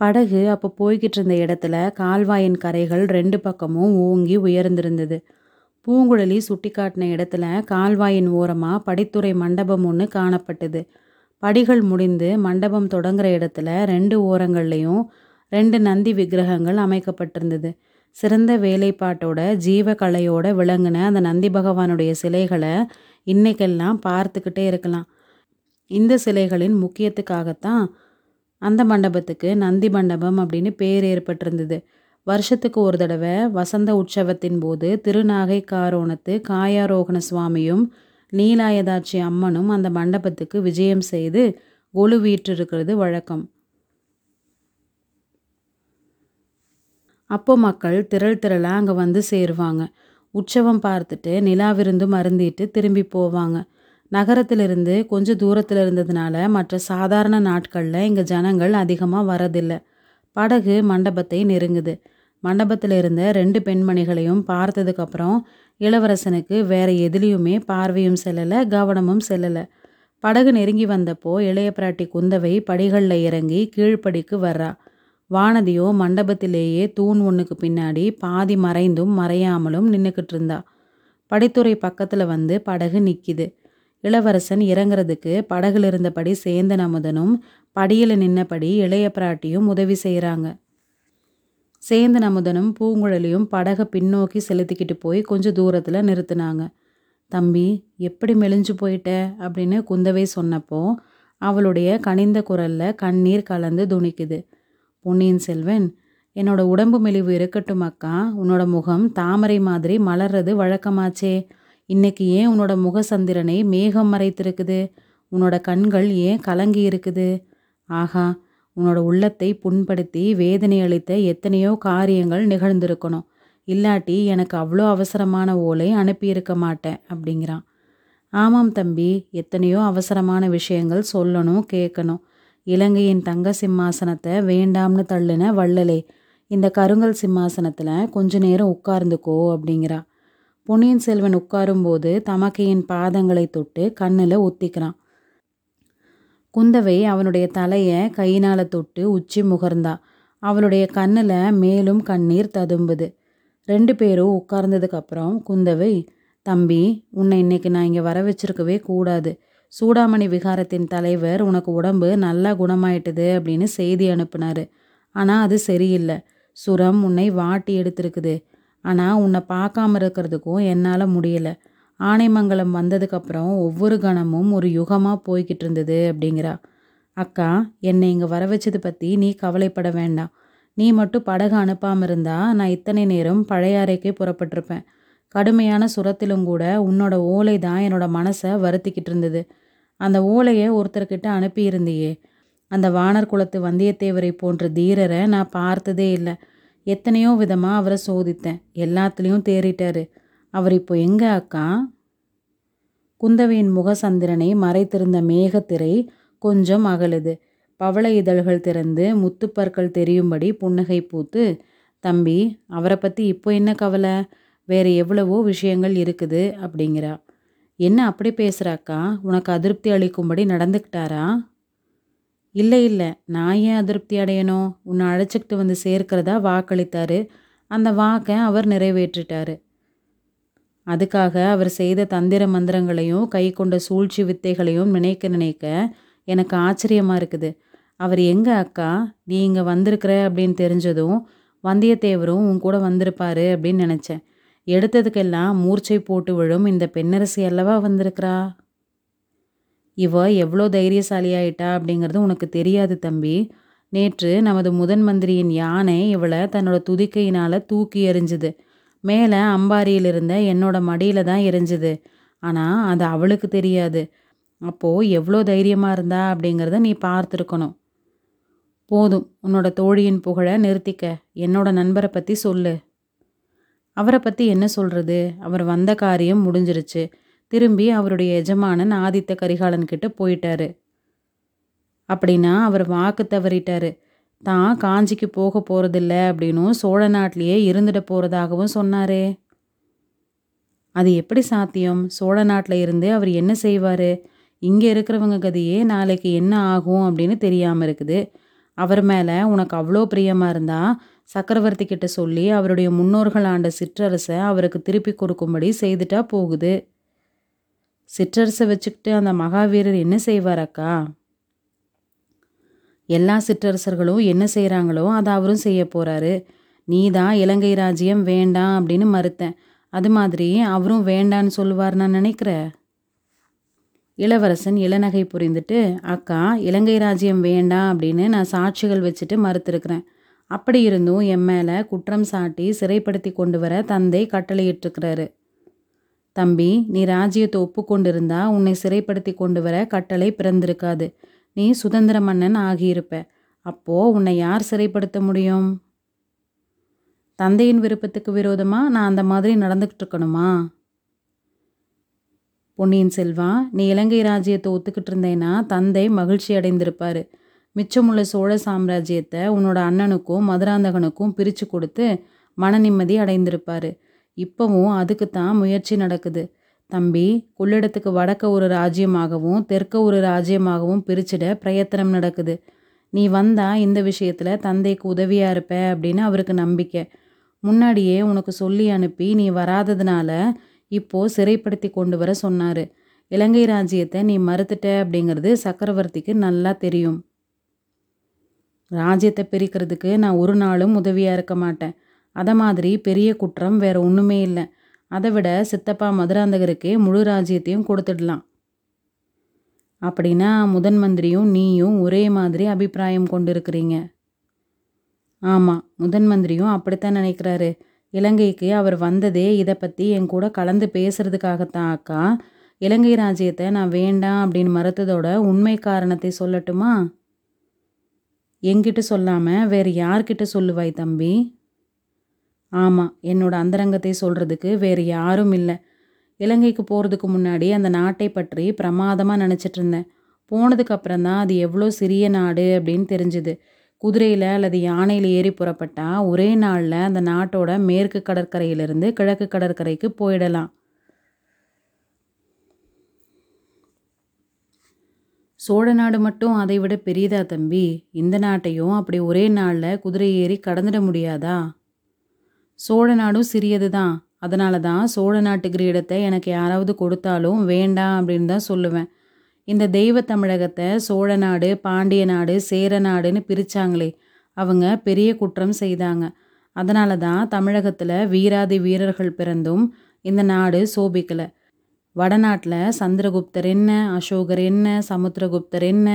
படகு அப்போ போய்கிட்டு இருந்த இடத்துல கால்வாயின் கரைகள் ரெண்டு பக்கமும் ஓங்கி உயர்ந்திருந்தது. பூங்குழலி சுட்டி காட்டின இடத்துல கால்வாயின் ஓரமாக படித்துறை மண்டபம் ஒன்று காணப்பட்டது. படிகள் முடிந்து மண்டபம் தொடங்குற இடத்துல ரெண்டு ஓரங்கள்லேயும் ரெண்டு நந்தி விக்கிரகங்கள் அமைக்கப்பட்டிருந்தது. சிறந்த வேலைப்பாட்டோட ஜீவ கலையோட விளங்கின அந்த நந்தி பகவானுடைய சிலைகளை இன்னைக்கெல்லாம் பார்த்துக்கிட்டே இருக்கலாம். இந்த சிலைகளின் முக்கியத்துக்காகத்தான் அந்த மண்டபத்துக்கு நந்தி மண்டபம் அப்படின்னு பேர் ஏற்பட்டிருந்தது. வருஷத்துக்கு ஒரு தடவை வசந்த உற்சவத்தின் போது திருநாகை காரோணத்து காயாரோகண சுவாமியும் நீலாயதாட்சி அம்மனும் அந்த மண்டபத்துக்கு விஜயம் செய்து ஒழு வீற்றிருக்கிறது வழக்கம். அப்போ மக்கள் திரள் திரளாக அங்கே வந்து சேருவாங்க. உற்சவம் பார்த்துட்டு நிலா விருந்து மருந்திட்டு திரும்பி போவாங்க. நகரத்திலிருந்து கொஞ்சம் தூரத்தில் இருந்ததுனால மற்ற சாதாரண நாட்களில் இங்கே ஜனங்கள் அதிகமாக வரதில்லை. படகு மண்டபத்தை நெருங்குது. மண்டபத்தில் இருந்த ரெண்டு பெண்மணிகளையும் பார்த்ததுக்கப்புறம் இளவரசனுக்கு வேற எதுலேயுமே பார்வையும் செல்லலை கவனமும் செல்லலை. படகு நெருங்கி வந்தப்போ இளைய பிராட்டி குந்தவை படிகளில் இறங்கி கீழ்ப்படிக்கு வர்றா. வானதியோ மண்டபத்திலேயே தூண் ஒன்றுக்கு பின்னாடி பாதி மறைந்தும் மறையாமலும் நின்றுக்கிட்டு இருந்தா. படித்துறை பக்கத்தில் வந்து படகு நிற்கிது இளவரசன் இறங்குறதுக்கு படகுல இருந்தபடி சேந்தன் அமுதனும் படியில் நின்னபடி இளைய பிராட்டியும் உதவி செய்கிறாங்க சேந்தன் அமுதனும் பூங்குழலியும் படகை பின்னோக்கி செலுத்திக்கிட்டு போய் கொஞ்சம் தூரத்தில் நிறுத்தினாங்க. தம்பி எப்படி மெலிஞ்சு போயிட்ட? அப்படின்னு குந்தவை சொன்னப்போ அவளுடைய கனிந்த குரலில் கண்ணீர் கலந்து துணிக்குது. பொன்னியின் செல்வன் என்னோட உடம்பு மெலிவு இருக்கட்டும் அக்கா உன்னோட முகம் தாமரை மாதிரி மலர்றது வழக்கமாச்சே. இன்னைக்கு ஏன் உன்னோட முகசந்திரனை மேகம் மறைத்திருக்குது? உன்னோட கண்கள் ஏன் கலங்கி இருக்குது ஆஹா உன்னோட உள்ளத்தை புண்படுத்தி வேதனை அளித்த எத்தனையோ காரியங்கள் நிகழ்ந்திருக்கணும். இல்லாட்டி எனக்கு அவ்வளோ அவசரமான ஓலை அனுப்பியிருக்க மாட்டேன் அப்படிங்கிறான். ஆமாம் தம்பி எத்தனையோ அவசரமான விஷயங்கள் சொல்லணும் கேட்கணும். இலங்கையின் தங்க சிம்மாசனத்தை வேண்டாம்னு தள்ளுன வள்ளலே இந்த கருங்கல் சிம்மாசனத்தில் கொஞ்ச நேரம் உட்கார்ந்துக்கோ அப்படிங்கிறா. பொன்னியின் செல்வன் உட்காரும்போது தமக்கையின் பாதங்களை தொட்டு கண்ணில் ஒத்திக்கிறான். குந்தவை அவனுடைய தலையை கையினால் தொட்டு உச்சி முகர்ந்தா. அவளுடைய கண்ணில் மேலும் கண்ணீர் ததும்புது. ரெண்டு பேரும் உட்கார்ந்ததுக்கப்புறம் குந்தவை தம்பி உன்னை இன்னைக்கு நான் இங்கே வர வச்சிருக்கவே கூடாது. சூடாமணி விகாரத்தின் தலைவர் உனக்கு உடம்பு நல்லா குணமாயிட்டுது அப்படின்னு செய்தி அனுப்புனாரு. ஆனால் அது சரியில்லை. சுரம் உன்னை வாட்டி எடுத்திருக்குது. ஆனால் உன்னை பார்க்காம இருக்கிறதுக்கும் என்னால் முடியலை. ஆனைமங்கலம் வந்ததுக்கப்புறம் ஒவ்வொரு கணமும் ஒரு யுகமாக போய்கிட்டு இருந்தது அப்படிங்கிறா. அக்கா என்னை இங்கே வர வச்சது பற்றி நீ கவலைப்பட வேண்டாம். நீ மட்டும் படகு அனுப்பாமல் இருந்தால் நான் இத்தனை நேரம் பழைய அறைக்கே புறப்பட்டிருப்பேன். கடுமையான சுரத்திலும் கூட உன்னோட ஓலை தான் என்னோட மனசை வருத்திக்கிட்டு இருந்தது. அந்த ஓலையை ஒருத்தர்கிட்ட அனுப்பியிருந்தியே. அந்த வானர் குலத்து வந்தியத்தேவரை போன்ற தீரரை நான் பார்த்ததே இல்லை. எத்தனையோ விதமாக அவரை சோதித்தேன். எல்லாத்துலேயும் தேறிட்டார். அவர் இப்போ எங்க அக்கா? குந்தவையின் முகசந்திரனை மறைத்திருந்த மேகத்திரை கொஞ்சம் அகலுது. பவள இதழ்கள் திறந்து முத்துப்பற்கள் தெரியும்படி புன்னகை பூத்து தம்பி அவரை பற்றி இப்போ என்ன கவலை? வேறு எவ்வளவோ விஷயங்கள் இருக்குது அப்படிங்கிறா. என்ன அப்படி பேசுகிறாக்கா உனக்கு அதிருப்தி அளிக்கும்படி நடந்துக்கிட்டாரா? இல்லை இல்லை நான் ஏன் அதிருப்தி அடையணும் உன்னை அழைச்சிக்கிட்டு வந்து சேர்க்கிறதா? வாக்களித்தாரு. அந்த வாக்கை அவர் நிறைவேற்றிட்டாரு. அதுக்காக அவர் செய்த தந்திர மந்திரங்களையும் கை கொண்ட சூழ்ச்சி வித்தைகளையும் நினைக்க நினைக்க எனக்கு ஆச்சரியமாக இருக்குது. அவர் எங்கே அக்கா? நீ இங்கே வந்திருக்கிற? அப்படின்னு தெரிஞ்சதும் வந்தியத்தேவரும் உன் கூட வந்திருப்பாரு அப்படின்னு நினச்சேன். எடுத்ததுக்கெல்லாம் மூர்ச்சை போட்டு விழும் இந்த பெண்ணரசி அல்லவா வந்திருக்கிறா? இவ எவ்வளோ தைரியசாலியாயிட்டா அப்படிங்கிறது உனக்கு தெரியாது தம்பி. நேற்று நமது முதன் மந்திரியின் யானை இவளை தன்னோட துதிக்கையினால் தூக்கி எறிஞ்சுது. மேலே அம்பாரியில் இருந்த என்னோட மடியில் தான் எரிஞ்சுது. ஆனால் அது அவளுக்கு தெரியாது. அப்போது எவ்வளோ தைரியமாக இருந்தா அப்படிங்கிறத நீ பார்த்துருக்கணும். போதும் உன்னோட தோழியின் புகழை நிறுத்திக்க. என்னோட நண்பரை பற்றி சொல்லு. அவரை பற்றி என்ன சொல்கிறது அவர் வந்த காரியம் முடிஞ்சிருச்சு. திரும்பி அவருடைய எஜமானன் ஆதித்த கரிகாலன் கிட்ட போயிட்டாரு. அப்படின்னா அவர் வாக்கு தவறிட்டாரு. தான் காஞ்சிக்கு போக போகிறதில்ல அப்படின்னும் சோழ நாட்டிலேயே இருந்துட போகிறதாகவும் சொன்னாரே. அது எப்படி சாத்தியம்? சோழ நாட்டில் இருந்து அவர் என்ன செய்வார்? இங்கே இருக்கிறவங்க கதையே நாளைக்கு என்ன ஆகும் அப்படின்னு தெரியாமல் இருக்குது. அவர் மேலே உனக்கு அவ்வளோ பிரியமாக இருந்தால் சக்கரவர்த்தி கிட்ட சொல்லி அவருடைய முன்னோர்கள் ஆண்ட சிற்றரசை அவருக்கு திருப்பி கொடுக்கும்படி செய்துட்டா போகுது. சிற்றரசை வச்சுக்கிட்டு அந்த மகாவீரர் என்ன செய்வார் அக்கா எல்லா சிற்றரசர்களும் என்ன செய்கிறாங்களோ அதை அவரும் செய்ய போகிறாரு நீ தான் இலங்கை ராஜ்யம் வேண்டாம் அப்படின்னு மறுத்தேன். அது மாதிரி அவரும் வேண்டான்னு சொல்லுவார் நான் நினைக்கிறேன். இளவரசன் இளநகை புரிந்துட்டு அக்கா இலங்கை ராஜ்யம் வேண்டாம் அப்படின்னு நான் சாட்சிகள் வச்சுட்டு மறுத்திருக்கிறேன். அப்படி இருந்தும் என் மேலே குற்றம் சாட்டி சிறைப்படுத்தி கொண்டு வர தந்தை கட்டளையிட்டிருக்கிறாரு. தம்பி நீ ராஜ்யத்தை ஒப்புக்கொண்டிருந்தா உன்னை சிறைப்படுத்தி கொண்டு வர கட்டளை பிறந்திருக்காது. நீ சுதந்திர மன்னன் ஆகியிருப்ப. அப்போ உன்னை யார் சிறைப்படுத்த முடியும்? தந்தையின் விருப்பத்துக்கு விரோதமாக நான் அந்த மாதிரி நடந்துக்கிட்டு இருக்கணுமா பொன்னியின் செல்வா நீ இலங்கை ராஜ்யத்தை ஒத்துக்கிட்டு இருந்தேன்னா தந்தை மகிழ்ச்சி அடைந்திருப்பார். மிச்சமுள்ள சோழ சாம்ராஜ்யத்தை உன்னோட அண்ணனுக்கும் மதுராந்தகனுக்கும் பிரித்து கொடுத்து மன நிம்மதி அடைந்திருப்பார். இப்போவும் அதுக்கு தான் முயற்சி நடக்குது. தம்பி கொள்ளிடத்துக்கு வடக்க ஒரு ராஜ்யமாகவும் தெற்க ஒரு ராஜ்யமாகவும் பிரிச்சிட பிரயத்தனம் நடக்குது. நீ வந்தா இந்த விஷயத்தில் தந்தைக்கு உதவியாக இருப்ப அப்படின்னு அவருக்கு நம்பிக்கை. முன்னாடியே உனக்கு சொல்லி அனுப்பி நீ வராததுனால இப்போ சிறைப்படுத்தி கொண்டு வர சொன்னார். இலங்கை ராஜ்யத்தை நீ மறுத்துட்ட அப்படிங்கிறது சக்கரவர்த்திக்கு நல்லா தெரியும். ராஜ்யத்தை பிரிக்கிறதுக்கு நான் ஒரு நாளும் உதவியாக இருக்க மாட்டேன். அதை மாதிரி பெரிய குற்றம் வேற ஒன்றுமே இல்லை. அதை விட சித்தப்பா மதுராந்தகருக்கே முழு ராஜ்யத்தையும் கொடுத்துடலாம். அப்படின்னா முதன் மந்திரியும் நீயும் ஒரே மாதிரி அபிப்பிராயம் கொண்டிருக்கிறீங்க. ஆமாம் முதன் மந்திரியும் அப்படித்தான் நினைக்கிறாரு. இலங்கைக்கு அவர் வந்ததே இதை பற்றி என் கூட கலந்து பேசுறதுக்காகத்தான் அக்கா. இலங்கை ராஜ்யத்தை நான் வேண்டாம் அப்படின்னு மறுத்ததோட உண்மை காரணத்தை சொல்லட்டுமா? என்கிட்ட சொல்லாமல் வேறு யார்கிட்ட சொல்லுவாய் தம்பி? ஆமாம் என்னோட அந்தரங்கத்தை சொல்கிறதுக்கு வேறு யாரும் இல்லை. இலங்கைக்கு போகிறதுக்கு முன்னாடி அந்த நாட்டை பற்றி பிரமாதமாக நினச்சிட்டு இருந்தேன். போனதுக்கு தான் அது எவ்வளோ சிறிய நாடு அப்படின்னு தெரிஞ்சுது. குதிரையில் அல்லது யானையில் ஏறி புறப்பட்டால் ஒரே நாளில் அந்த நாட்டோட மேற்கு கடற்கரையிலிருந்து கிழக்கு கடற்கரைக்கு போயிடலாம். சோழ நாடு மட்டும் அதை விட பெரியதா தம்பி? இந்த நாட்டையும் அப்படி ஒரே நாளில் குதிரை ஏறி கடந்துட முடியாதா? சோழ நாடும் சிறியது தான். அதனால தான் சோழ நாட்டு கிரீடத்தை எனக்கு யாராவது கொடுத்தாலும் வேண்டாம் அப்படின்னு தான் சொல்லுவேன். இந்த தெய்வ தமிழகத்தை சோழ நாடு பாண்டிய நாடு சேர நாடுன்னு பிரித்தாங்களே அவங்க பெரிய குற்றம் செய்தாங்க. அதனால தான் தமிழகத்தில் வீராதி வீரர்கள் பிறந்தும் இந்த நாடு சோபிக்கலை. வடநாட்டில் சந்திரகுப்தர் என்ன அசோகர் என்ன சமுத்திரகுப்தர் என்ன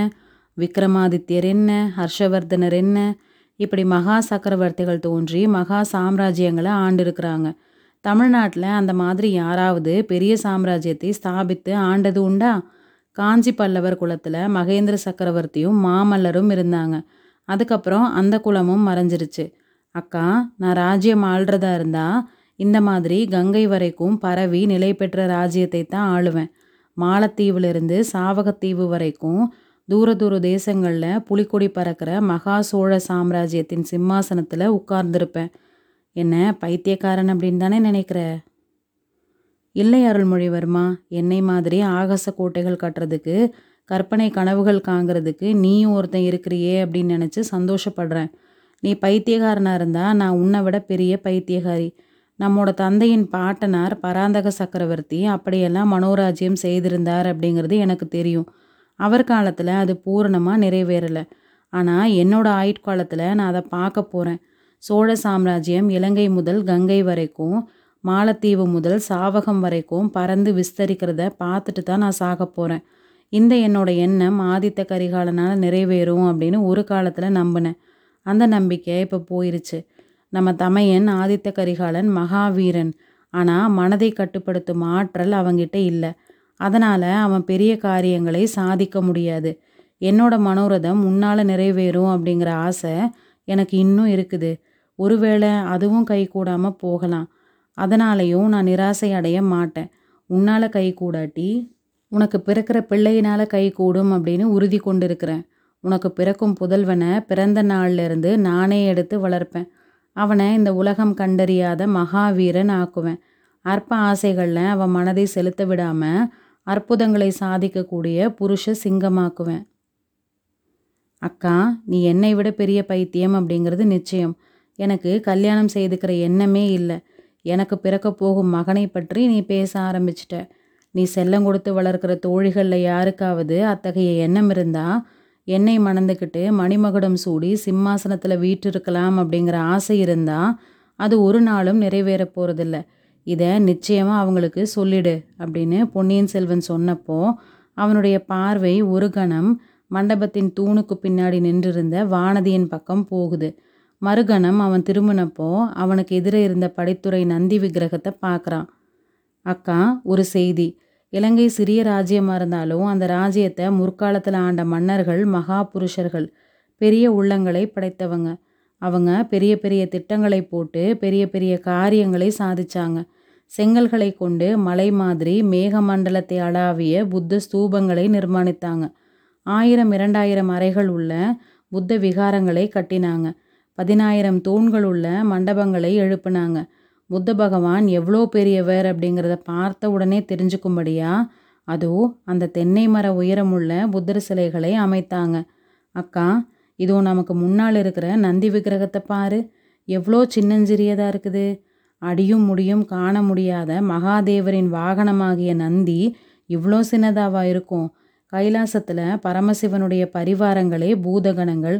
விக்ரமாதித்யர் என்ன ஹர்ஷவர்தனர் என்ன இப்படி மகா சக்கரவர்த்திகள் தோன்றி மகா சாம்ராஜ்யங்களை ஆண்டிருக்கிறாங்க. தமிழ்நாட்டில் அந்த மாதிரி யாராவது பெரிய சாம்ராஜ்யத்தை ஸ்தாபித்து ஆண்டது உண்டா? காஞ்சி பல்லவர் குலத்தில் மகேந்திர சக்கரவர்த்தியும் மாமல்லரும் இருந்தாங்க. அதுக்கப்புறம் அந்த குலமும் மறைஞ்சிருச்சு. அக்கா நான் ராஜ்யம் ஆள்றதா இருந்தால் இந்த மாதிரி கங்கை வரைக்கும் பரவி நிலை பெற்ற ராஜ்யத்தை தான் ஆளுவேன் மாலத்தீவிலிருந்து சாவகத்தீவு வரைக்கும் தூர தூர தேசங்களில் புலிக்கொடி பறக்கிற மகா சோழ சாம்ராஜ்யத்தின் சிம்மாசனத்தில் உட்கார்ந்துருப்பேன். என்ன பைத்தியக்காரன் அப்படின்னு தானே நினைக்கிற? இல்லை அருள்மொழிவர்மா என்னை மாதிரி ஆகாச கோட்டைகள் கட்டுறதுக்கு கற்பனை கனவுகள் காங்கிறதுக்கு நீயும் ஒருத்தன் இருக்கிறியே அப்படின்னு நினச்சி சந்தோஷப்படுறேன். நீ பைத்தியக்காரனாக இருந்தால் நான் உன்னை விட பெரிய பைத்தியகாரி. நம்மோட தந்தையின் பாட்டனார் பராந்தக சக்கரவர்த்தி அப்படியெல்லாம் மனோராஜ்யம் செய்திருந்தார் அப்படிங்கிறது எனக்கு தெரியும். அவர் காலத்தில் அது பூரணமாக நிறைவேறலை. ஆனால் என்னோட ஆயுட்காலத்தில் நான் அதை பார்க்க போகிறேன் சோழ சாம்ராஜ்யம் இலங்கை முதல் கங்கை வரைக்கும் மாலத்தீவு முதல் சாவகம் வரைக்கும் பறந்து விஸ்தரிக்கிறத பார்த்துட்டு தான் நான் சாக போகிறேன் இந்த என்னோட எண்ணம் ஆதித்த கரிகாலனால் நிறைவேறும் அப்படின்னு ஒரு காலத்தில் நம்பினேன். அந்த நம்பிக்கை இப்போ போயிருச்சு. நம்ம தமையன் ஆதித்த கரிகாலன் மகாவீரன். ஆனால் மனதை கட்டுப்படுத்தும் ஆற்றல் அவங்கிட்ட இல்லை. அதனால் அவன் பெரிய காரியங்களை சாதிக்க முடியாது. என்னோட மனோரதம் உன்னால் நிறைவேறும் அப்படிங்கிற ஆசை எனக்கு இன்னும் இருக்குது. ஒருவேளை அதுவும் கை கூடாமல் போகலாம். அதனாலையும் நான் நிராசை அடைய மாட்டேன். உன்னால் கை கூடாட்டி உனக்கு பிறக்கிற பிள்ளையினால் கை கூடும் அப்படின்னு உறுதி கொண்டிருக்கிறேன். உனக்கு பிறக்கும் புதல்வனை பிறந்த நாள்லேருந்து நானே எடுத்து வளர்ப்பேன். அவனை இந்த உலகம் கண்டறியாத மகாவீரன் ஆக்குவேன். அற்ப ஆசைகளில் அவன் மனதை செலுத்த விடாமல் அற்புதங்களை சாதிக்கக்கூடிய புருஷ சிங்கமாக்குவேன். அக்கா நீ என்னை விட பெரிய பைத்தியம் அப்படிங்கிறது நிச்சயம். எனக்கு கல்யாணம் செய்துக்கிற எண்ணமே இல்லை. எனக்கு பிறக்க போகும் மகனை பற்றி நீ பேச ஆரம்பிச்சிட்ட. நீ செல்லம் கொடுத்து வளர்க்குற தோழிகளில் யாருக்காவது அத்தகைய எண்ணம் இருந்தா என்னை மணந்துக்கிட்டு மணிமகுடம் சூடி சிம்மாசனத்தில் வீற்றிருக்கலாம் அப்படிங்கிற ஆசை இருந்தா அது ஒரு நாளும் நிறைவேற போகிறதில்ல இதை நிச்சயமாக அவங்களுக்கு சொல்லிடு அப்படின்னு பொன்னியின் செல்வன் சொன்னப்போ அவனுடைய பார்வை ஒரு கணம் மண்டபத்தின் தூணுக்கு பின்னாடி நின்றிருந்த வானதியின் பக்கம் போகுது. மறுகணம் அவன் திரும்பினப்போ அவனுக்கு எதிரே இருந்த படித்துறை நந்தி விக்கிரகத்தை பார்க்குறான். அக்கா ஒரு செய்தி. இலங்கை சிறிய ராஜ்யமாக இருந்தாலும் அந்த ராஜ்யத்தை முற்காலத்தில் ஆண்ட மன்னர்கள் மகா புருஷர்கள் பெரிய உள்ளங்களை படைத்தவங்க. அவங்க பெரிய பெரிய திட்டங்களை போட்டு பெரிய பெரிய காரியங்களை சாதிச்சாங்க. செங்கல்களை கொண்டு மலை மாதிரி மேகமண்டலத்தை அளாவிய புத்த ஸ்தூபங்களை நிர்மாணித்தாங்க. ஆயிரம் இரண்டாயிரம் அறைகள் உள்ள புத்த விகாரங்களை கட்டினாங்க. பதினாயிரம் தூண்கள் உள்ள மண்டபங்களை எழுப்புனாங்க. புத்த பகவான் எவ்வளோ பெரியவர் அப்படிங்கிறத பார்த்த உடனே தெரிஞ்சுக்கும்படியா அதோ அந்த தென்னை மர உயரமுள்ள புத்தர் சிலைகளை அமைத்தாங்க. அக்கா இதோ நமக்கு முன்னால் இருக்கிற நந்தி விக்கிரகத்தை பாரு. எவ்வளோ சின்னஞ்சிறியதாக இருக்குது. அடியும் முடியும் காண முடியாத மகாதேவரின் வாகனமாகிய நந்தி இவ்வளோ சின்னதாவா இருக்கும்? கைலாசத்தில் பரமசிவனுடைய பரிவாரங்களே பூதகணங்கள்.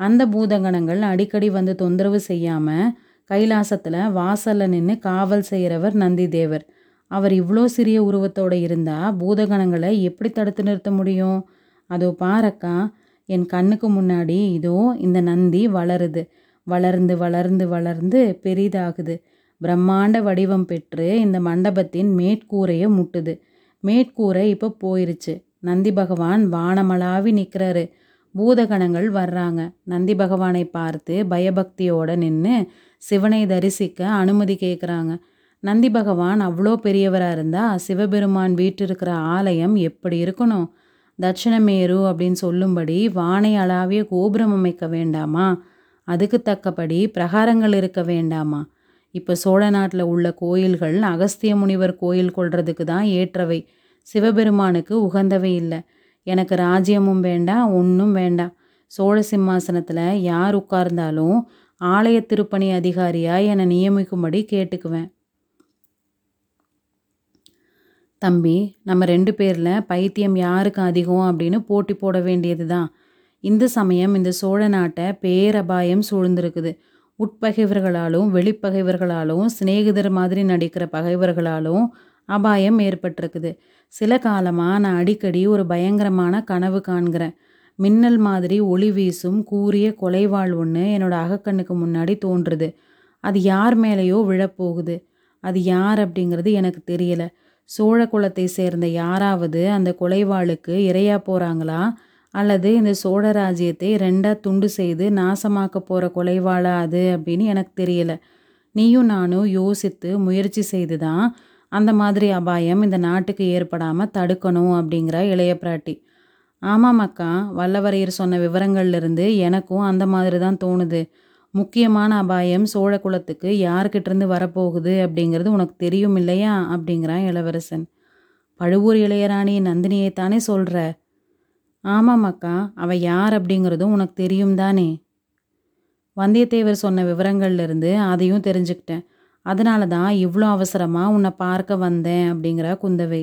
அந்த பூதகணங்கள் அடிக்கடி வந்து தொந்தரவு செய்யாமல் கைலாசத்தில் வாசலில் நின்று காவல் செய்கிறவர் நந்தி தேவர். அவர் இவ்வளோ சிறிய உருவத்தோடு இருந்தால் பூதகணங்களை எப்படி தடுத்து நிறுத்த முடியும்? அதோ பாரக்கா என் கண்ணுக்கு முன்னாடி இதோ இந்த நந்தி வளருது. வளர்ந்து வளர்ந்து வளர்ந்து பெரிதாகுது. பிரம்மாண்ட வடிவம் பெற்று இந்த மண்டபத்தின் மேற்கூரையை முட்டுது. மேற்கூரை இப்போ போயிருச்சு. நந்தி பகவான் வானமளாவி நிற்கிறாரு பூதகணங்கள் வர்றாங்க. நந்தி பகவானை பார்த்து பயபக்தியோட நின்று சிவனை தரிசிக்க அனுமதி கேட்குறாங்க நந்தி பகவான் அவ்வளோ பெரியவராக இருந்தால் சிவபெருமான் வீட்டிருக்கிற ஆலயம் எப்படி இருக்கணும்? தட்சிணமேரு அப்படின்னு சொல்லும்படி வானை அளாவிய கோபுரம் அமைக்க வேண்டாமா? அதுக்கு தக்கபடி பிரகாரங்கள் இருக்க வேண்டாமா? இப்போ சோழ நாட்டில் உள்ள கோயில்கள் அகஸ்திய முனிவர் கோயில் கொள்றதுக்கு தான் ஏற்றவை. சிவபெருமானுக்கு உகந்தவை இல்லை. எனக்கு ராஜ்யமும் வேண்டாம் ஒன்றும் வேண்டாம் சோழ சிம்மாசனத்தில் யார் உட்கார்ந்தாலும் ஆலய திருப்பணி அதிகாரியாக என்னை நியமிக்கும்படி கேட்டுக்குவேன். தம்பி நம்ம ரெண்டு பேரில் பைத்தியம் யாருக்கு அதிகம் அப்படின்னு போட்டி போட வேண்டியது தான் இந்த சமயம் இந்த சோழ நாட்டை பேரபாயம் சூழ்ந்திருக்குது. உட்பகைவர்களாலும் வெளிப்பகைவர்களாலும் சிநேகிதர் மாதிரி நடிக்கிற பகைவர்களாலும் அபாயம் ஏற்பட்டிருக்குது. சில காலமாக நான் அடிக்கடி ஒரு பயங்கரமான கனவு காண்கிறேன். மின்னல் மாதிரி ஒளி வீசும் கூறிய கொலைவாள் ஒன்று என்னோட அகக்கண்ணுக்கு முன்னாடி தோன்றுது. அது யார் மேலேயோ விழப்போகுது. அது யார் அப்படிங்கிறது எனக்கு தெரியலை. சோழ குலத்தை சேர்ந்த யாராவது அந்த கொலைவாளுக்கு இரையா போகிறாங்களா அல்லது இந்த சோழ ராஜ்யத்தை ரெண்டாக துண்டு செய்து நாசமாக்க போகிற கொலைவாளா அது அப்படின்னு எனக்கு தெரியல. நீயும் நானும் யோசித்து முயற்சி செய்து தான் அந்த மாதிரி அபாயம் இந்த நாட்டுக்கு ஏற்படாமல் தடுக்கணும் அப்படிங்கிற இளைய பிராட்டி. ஆமாம் அக்கா வல்லவரையர் சொன்ன விவரங்கள்லேருந்து எனக்கும் அந்த மாதிரி தான் தோணுது. முக்கியமான அபாயம் சோழ குலத்துக்கு யார்கிட்டேருந்து வரப்போகுது அப்படிங்கிறது உனக்கு தெரியும் இல்லையா அப்படிங்கிறான் இளவரசன். பழுவூர் இளையராணி நந்தினியை தானே சொல்கிற ஆமாமாக்கா அவள் யார் அப்படிங்கிறதும் உனக்கு தெரியும் தானே. வந்தியத்தேவர் சொன்ன விவரங்கள்லேருந்து அதையும் தெரிஞ்சுக்கிட்டேன். அதனால தான் இவ்வளோ அவசரமாக உன்னை பார்க்க வந்தேன் அப்படிங்கிற குந்தவை.